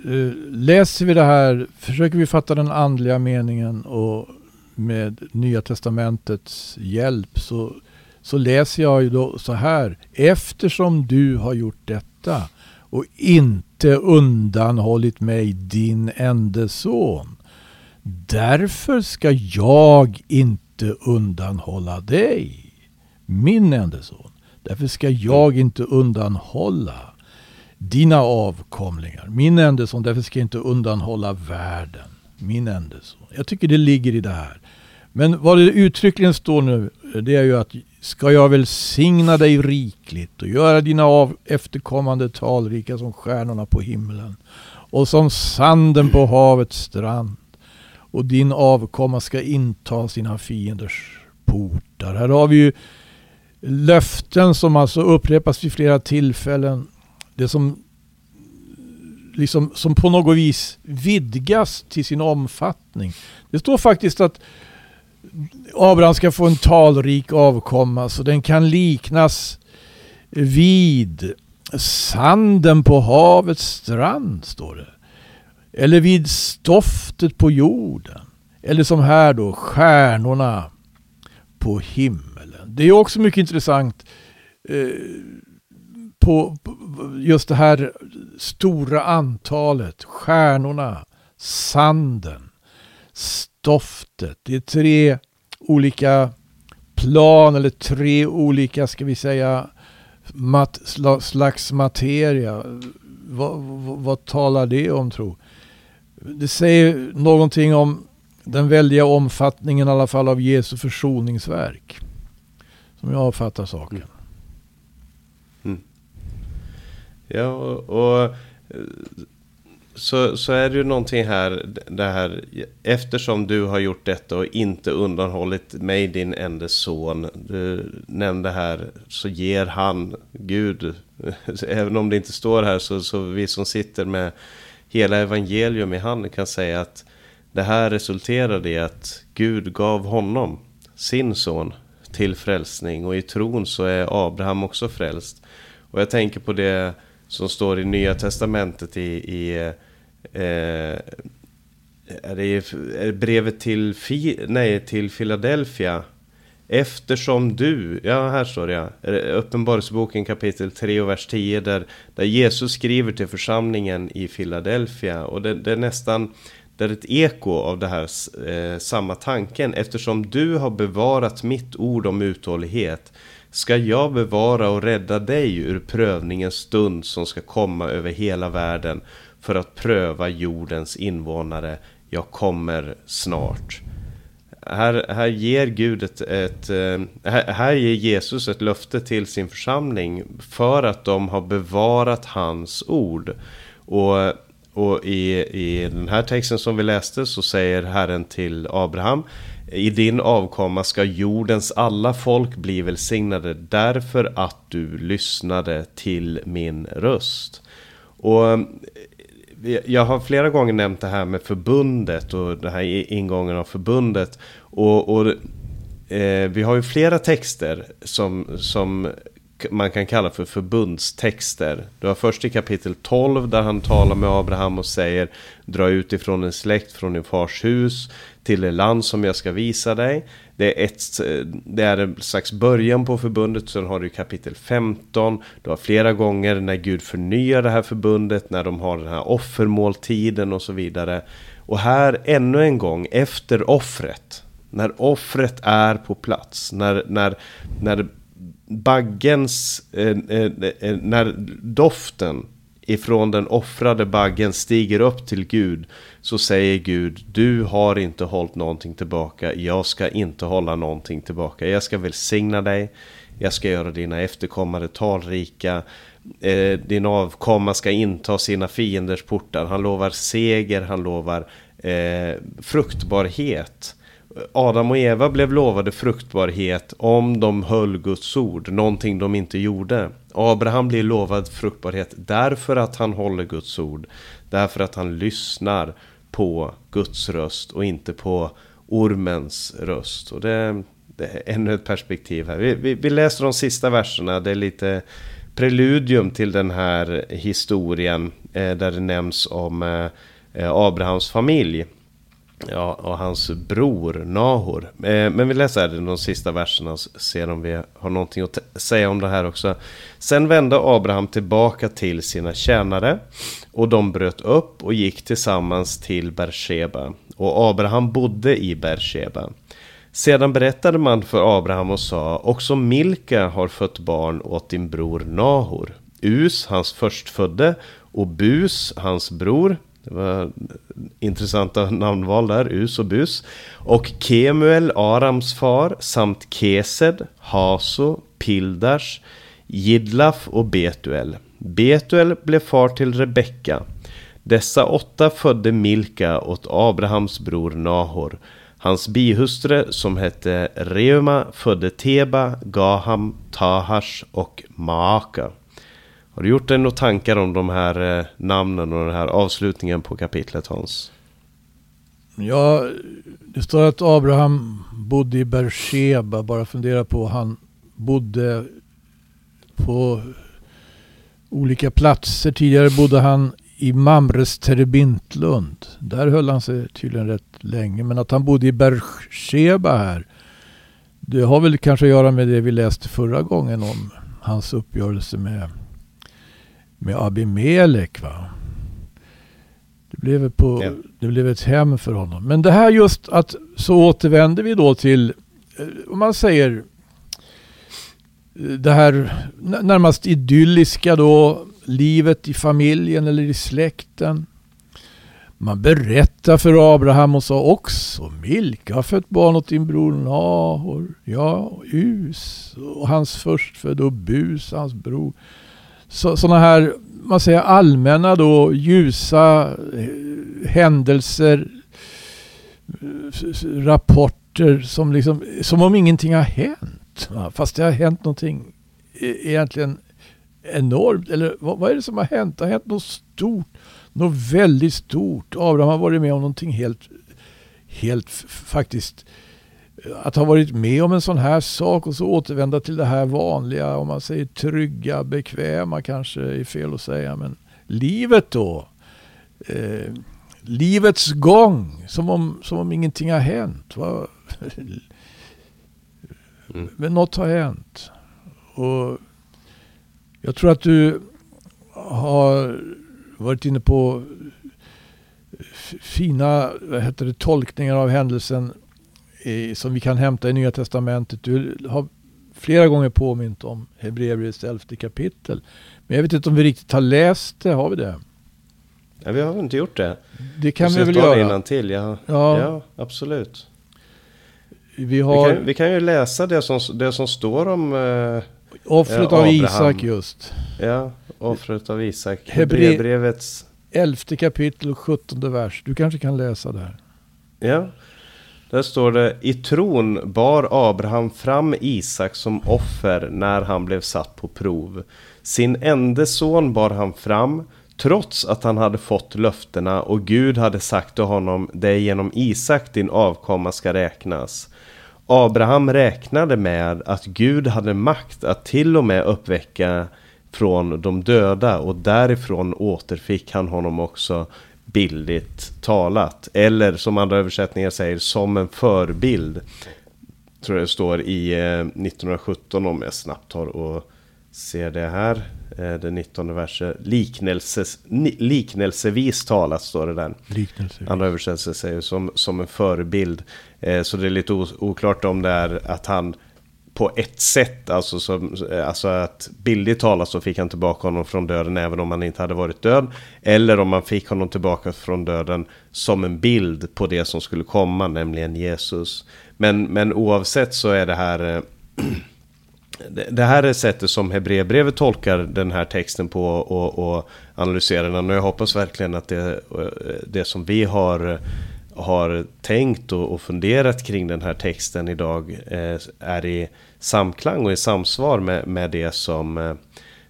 Eh, läser vi det här, försöker vi fatta den andliga meningen och med Nya Testamentets hjälp så så läser jag ju då så här. Eftersom du har gjort detta och inte undanhållit mig din enda son. Därför ska jag inte undanhålla dig. min enda son. Därför ska jag inte undanhålla dina avkomlingar, min enda son. Därför ska jag inte undanhålla världen, min enda son. Jag tycker det ligger i det här. Men vad det uttryckligen står nu, det är ju att ska jag välsigna dig rikligt och göra dina av efterkommande talrika som stjärnorna på himlen och som sanden på havets strand och din avkomma ska inta sina fienders portar. Här har vi ju löften som alltså upprepas vid flera tillfällen. Det som liksom som på något vis vidgas till sin omfattning. Det står faktiskt att Abraham ska få en talrik avkomma så den kan liknas vid sanden på havets strand, står det. Eller vid stoftet på jorden. Eller som här då, stjärnorna på himmelen. Det är också mycket intressant eh, på, just det här stora antalet. Stjärnorna, sanden, stoftet. Det är tre olika plan eller tre olika, ska vi säga, mat, slags materia. Vad, vad, vad, talar det om tro? Det säger någonting om den väldiga omfattningen i alla fall av Jesu försoningsverk. Som jag avfattar saken. Mm. mm. Ja, och, och så, så är det ju någonting här, det här, eftersom du har gjort detta och inte undanhållit mig din enda son. Du nämnde här, så ger han, Gud, även om det inte står här, så, så vi som sitter med hela evangelium i handen kan säga att det här resulterade i att Gud gav honom, sin son, till frälsning. Och i tron så är Abraham också frälst. Och jag tänker på det som står i Nya Testamentet i, i eh, är det, är det brevet till, Fi, nej, till Philadelphia. Eftersom du, ja här står det ja, Uppenbarelseboken kapitel 3 och vers 10 där, där Jesus skriver till församlingen i Philadelphia och det, det är nästan det är ett eko av det här eh, samma tanken. Eftersom du har bevarat mitt ord om uthållighet ska jag bevara och rädda dig ur prövningens stund som ska komma över hela världen för att pröva jordens invånare. Jag kommer snart. Här, här ger Gud ett, ett eh, här, här ger Jesus ett löfte till sin församling för att de har bevarat hans ord. Och, och i, i den här texten som vi läste så säger Herren till Abraham i din avkomma ska jordens alla folk bli välsignade därför att du lyssnade till min röst. Och eh, jag har flera gånger nämnt det här med förbundet och den här ingången av förbundet. Och, och eh, vi har ju flera texter som, som man kan kalla för förbundstexter. Du har först i kapitel 12 där han talar med Abraham och säger Dra ut ifrån en släkt från din fars hus till det land som jag ska visa dig. Det är, ett, det är en slags början på förbundet. Sen har du kapitel 15. Du har flera gånger när Gud förnyar det här förbundet. När de har den här offermåltiden och så vidare. Och här ännu en gång efter offret. När offret är på plats. När, när, när baggens... Eh, eh, eh, när doften ifrån den offrade baggen stiger upp till Gud så säger Gud du har inte hållit någonting tillbaka. Jag ska inte hålla någonting tillbaka. Jag ska välsigna dig. Jag ska göra dina efterkommande talrika. Eh, din avkomma ska inta sina fienders portar. Han lovar seger han lovar eh, fruktbarhet. Adam och Eva blev lovade fruktbarhet om de höll Guds ord, någonting de inte gjorde. Abraham blir lovad fruktbarhet därför att han håller Guds ord, därför att han lyssnar på Guds röst och inte på ormens röst. Och det, det är ännu ett perspektiv här. Vi, vi, vi läser de sista verserna, det är lite preludium till den här historien eh, där det nämns om eh, Abrahams familj. Ja, och hans bror Nahor. Eh, men vi läser de sista verserna och ser om vi har någonting att säga om det här också. Sen vände Abraham tillbaka till sina tjänare och de bröt upp och gick tillsammans till Bersheba. Och Abraham bodde i Bersheba. Sedan berättade man för Abraham och sa, också Milka har fött barn åt din bror Nahor. Us, hans förstfödde, och Bus, hans bror. Det var intressanta namnval där, Us och Bus. Och Kemuel, Arams far, samt Kesed, Haso, Pildars, Jidlaf och Betuel. Betuel blev far till Rebecka. Dessa åtta födde Milka åt Abrahams bror Nahor. Hans bihustru som hette Reuma födde Teba, Gaham, Tahash och Maaka. Har du gjort dig några tankar om de här eh, namnen och den här avslutningen på kapitlet Hans? Ja, det står att Abraham bodde i Beersheba. Bara fundera på han bodde på olika platser. Tidigare bodde han i Mamres Terebintlund. Där höll han sig tydligen rätt länge. Men att han bodde i Beersheba här. Det har väl kanske att göra med det vi läste förra gången om hans uppgörelse med, med Abimelek. Va? Det blev, på, ja. det blev ett hem för honom. Men det här just att så återvänder vi då till, eh, om man säger det här närmast idylliska då, livet i familjen eller i släkten. Man berättar för Abraham och sa också Milka har fött barn åt din bror Nahor. Ja, Us och hans förstfödde och Bus, hans bror. Så, sådana här, man säger allmänna då, ljusa eh, händelser, rapporter som liksom, som om ingenting har hänt. Fast det har hänt någonting e- egentligen enormt. Eller vad, vad, är det som har hänt? Det har hänt något stort. Något väldigt stort. Abraham har varit med om någonting helt, helt faktiskt. Att ha varit med om en sån här sak och så återvända till det här vanliga, om man säger trygga, bekväma kanske är fel att säga, men livet då. Eh, livets gång, som om, som om ingenting har hänt. Mm. Men något har hänt. Och jag tror att du har varit inne på fina vad heter det, tolkningar av händelsen som vi kan hämta i Nya Testamentet. Du har flera gånger påmint om Hebreerbrevets elfte kapitel. Men jag vet inte om vi riktigt har läst det. Har vi det? Ja, vi har inte gjort det. Det kan vi väl göra. Till. Ja. Ja. ja, absolut. Vi, har... vi, kan, vi kan ju läsa det som, det som står om eh, Offret av Isak just. Ja, offret av Isak. Hebreerbrevets... Elfte kapitel och sjuttonde vers. Du kanske kan läsa där. Ja. Där står det I tron bar Abraham fram Isak som offer när han blev satt på prov. Sin enda son bar han fram trots att han hade fått löftena och Gud hade sagt till honom Det är genom Isak din avkomma ska räknas. Abraham räknade med att Gud hade makt att till och med uppväcka från de döda och därifrån återfick han honom också bildligt talat. Eller som andra översättningar säger, som en förebild. Tror jag det står i 1917 eh, om jag snabbt tar och ser det här. Eh, den 19 versen. Liknelses, liknelsevis talat står det där. Andra översättningar säger som, som en förebild. Eh, så det är lite oklart om det är att han på ett sätt, alltså, som, alltså att bildligt talat så fick han tillbaka honom från döden även om han inte hade varit död. Eller om man fick honom tillbaka från döden som en bild på det som skulle komma, nämligen Jesus. Men, men oavsett så är det här... Eh, det här är sättet som Hebreerbrevet tolkar den här texten på och, och analyserar den. Och jag hoppas verkligen att det, eh, det som vi har har tänkt och, och funderat kring den här texten idag eh, är i samklang och i samsvar med, med det som, eh,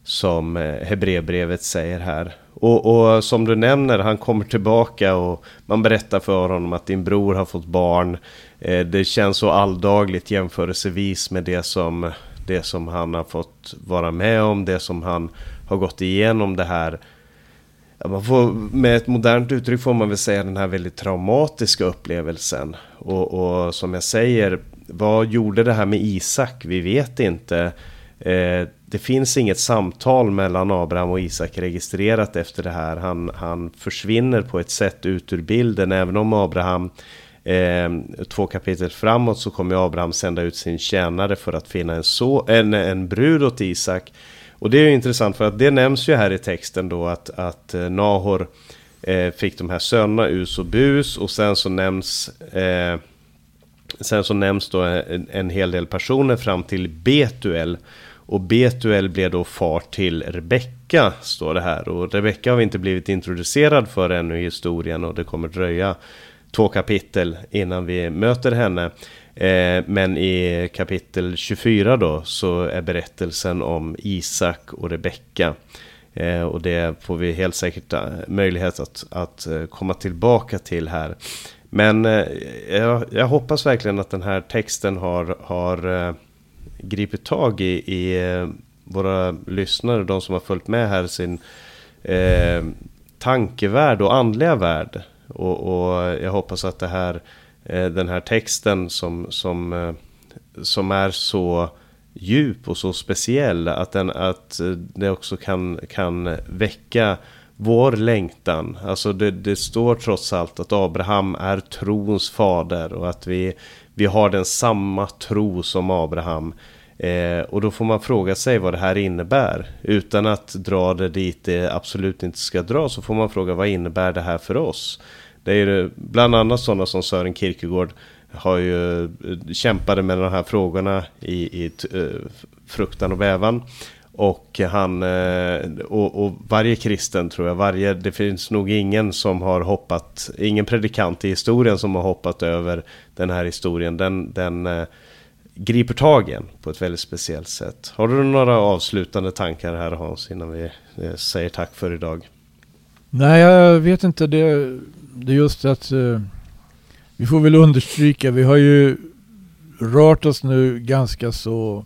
som eh, Hebreerbrevet säger här. Och, och, som du nämner, han kommer tillbaka och man berättar för honom att din bror har fått barn. Eh, det känns så alldagligt jämförelsevis med det som, det som han har fått vara med om, det som han har gått igenom det här man får, med ett modernt uttryck får man väl säga den här väldigt traumatiska upplevelsen. Och, och som jag säger, vad gjorde det här med Isak? Vi vet inte. Eh, det finns inget samtal mellan Abraham och Isak registrerat efter det här. Han, han försvinner på ett sätt ut ur bilden, även om Abraham Eh, två kapitel framåt så kommer Abraham sända ut sin tjänare för att finna en, så, en, en brud åt Isak. Och det är ju intressant för att det nämns ju här i texten då att, att eh, Nahor eh, fick de här sönerna Us och Bus och sen så nämns eh, Sen så nämns då en, en hel del personer fram till Betuel och Betuel blev då far till Rebecka, står det här. Och Rebecka har vi inte blivit introducerad för ännu i historien och det kommer dröja två kapitel innan vi möter henne. Eh, men i kapitel 24 då så är berättelsen om Isak och Rebecka. Eh, och det får vi helt säkert eh, möjlighet att, att eh, komma tillbaka till här. Men eh, jag, jag, hoppas verkligen att den här texten har, har eh, gripit tag i, i eh, våra lyssnare, de som har följt med här, sin eh, tankevärld och andliga värld. Och, och jag hoppas att det här, eh, den här texten som, som, eh, som är så djup och så speciell att, den, att det också kan, kan väcka vår längtan. Alltså det, det, står trots allt att Abraham är trons fader och att vi, vi har den samma tro som Abraham. Eh, och då får man fråga sig vad det här innebär. Utan att dra det dit det absolut inte ska dra så får man fråga vad innebär det här för oss? Det är ju bland annat sådana som Sören Kierkegaard har ju eh, kämpade med de här frågorna i, i eh, fruktan och bävan. Och han eh, och, och, varje kristen tror jag, varje, det finns nog ingen som har hoppat, ingen predikant i historien som har hoppat över den här historien. Den, den eh, griper tagen på ett väldigt speciellt sätt. Har du några avslutande tankar här Hans innan vi eh, säger tack för idag? Nej, jag vet inte. Det, det är just att vi får väl understryka, vi har ju rört oss nu ganska så,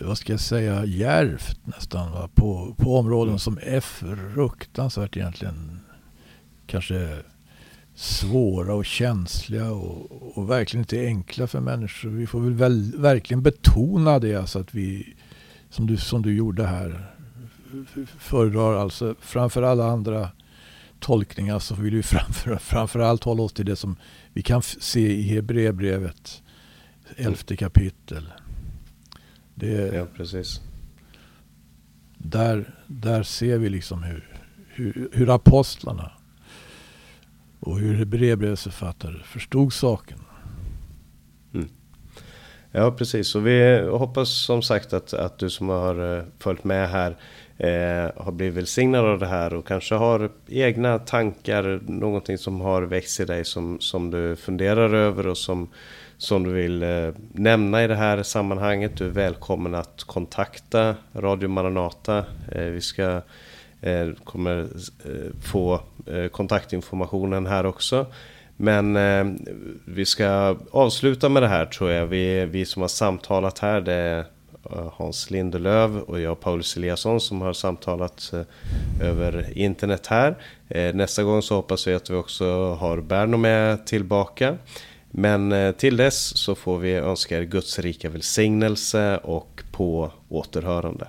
vad ska jag säga, järvt nästan va? På, på områden mm. som är fruktansvärt egentligen kanske svåra och känsliga och, och, verkligen inte enkla för människor. Vi får väl, väl verkligen betona det, alltså att vi, som du, som du gjorde här, föredrar alltså framför alla andra tolkningar så vill vi framför, framförallt hålla oss till det som vi kan se i Hebreerbrevet, elfte kapitel. Det, ja, precis. Där, där ser vi liksom hur, hur, hur apostlarna och hur Hebreerbrevsförfattare förstod saken. Mm. Ja, precis. Och vi hoppas som sagt att, att du som har eh, följt med här eh, har blivit välsignad av det här och kanske har egna tankar, någonting som har växt i dig som, som du funderar över och som, som du vill eh, nämna i det här sammanhanget. Du är välkommen att kontakta Radio Maranata. Eh, vi ska eh, kommer få kontaktinformationen här också. Men vi ska avsluta med det här tror jag. Vi, vi som har samtalat här det är Hans Lindelöv och jag Paulus Eliasson som har samtalat över internet här. Nästa gång så hoppas vi att vi också har Berno med tillbaka. Men eh, till dess så får vi önska er Guds rika välsignelse och på återhörande.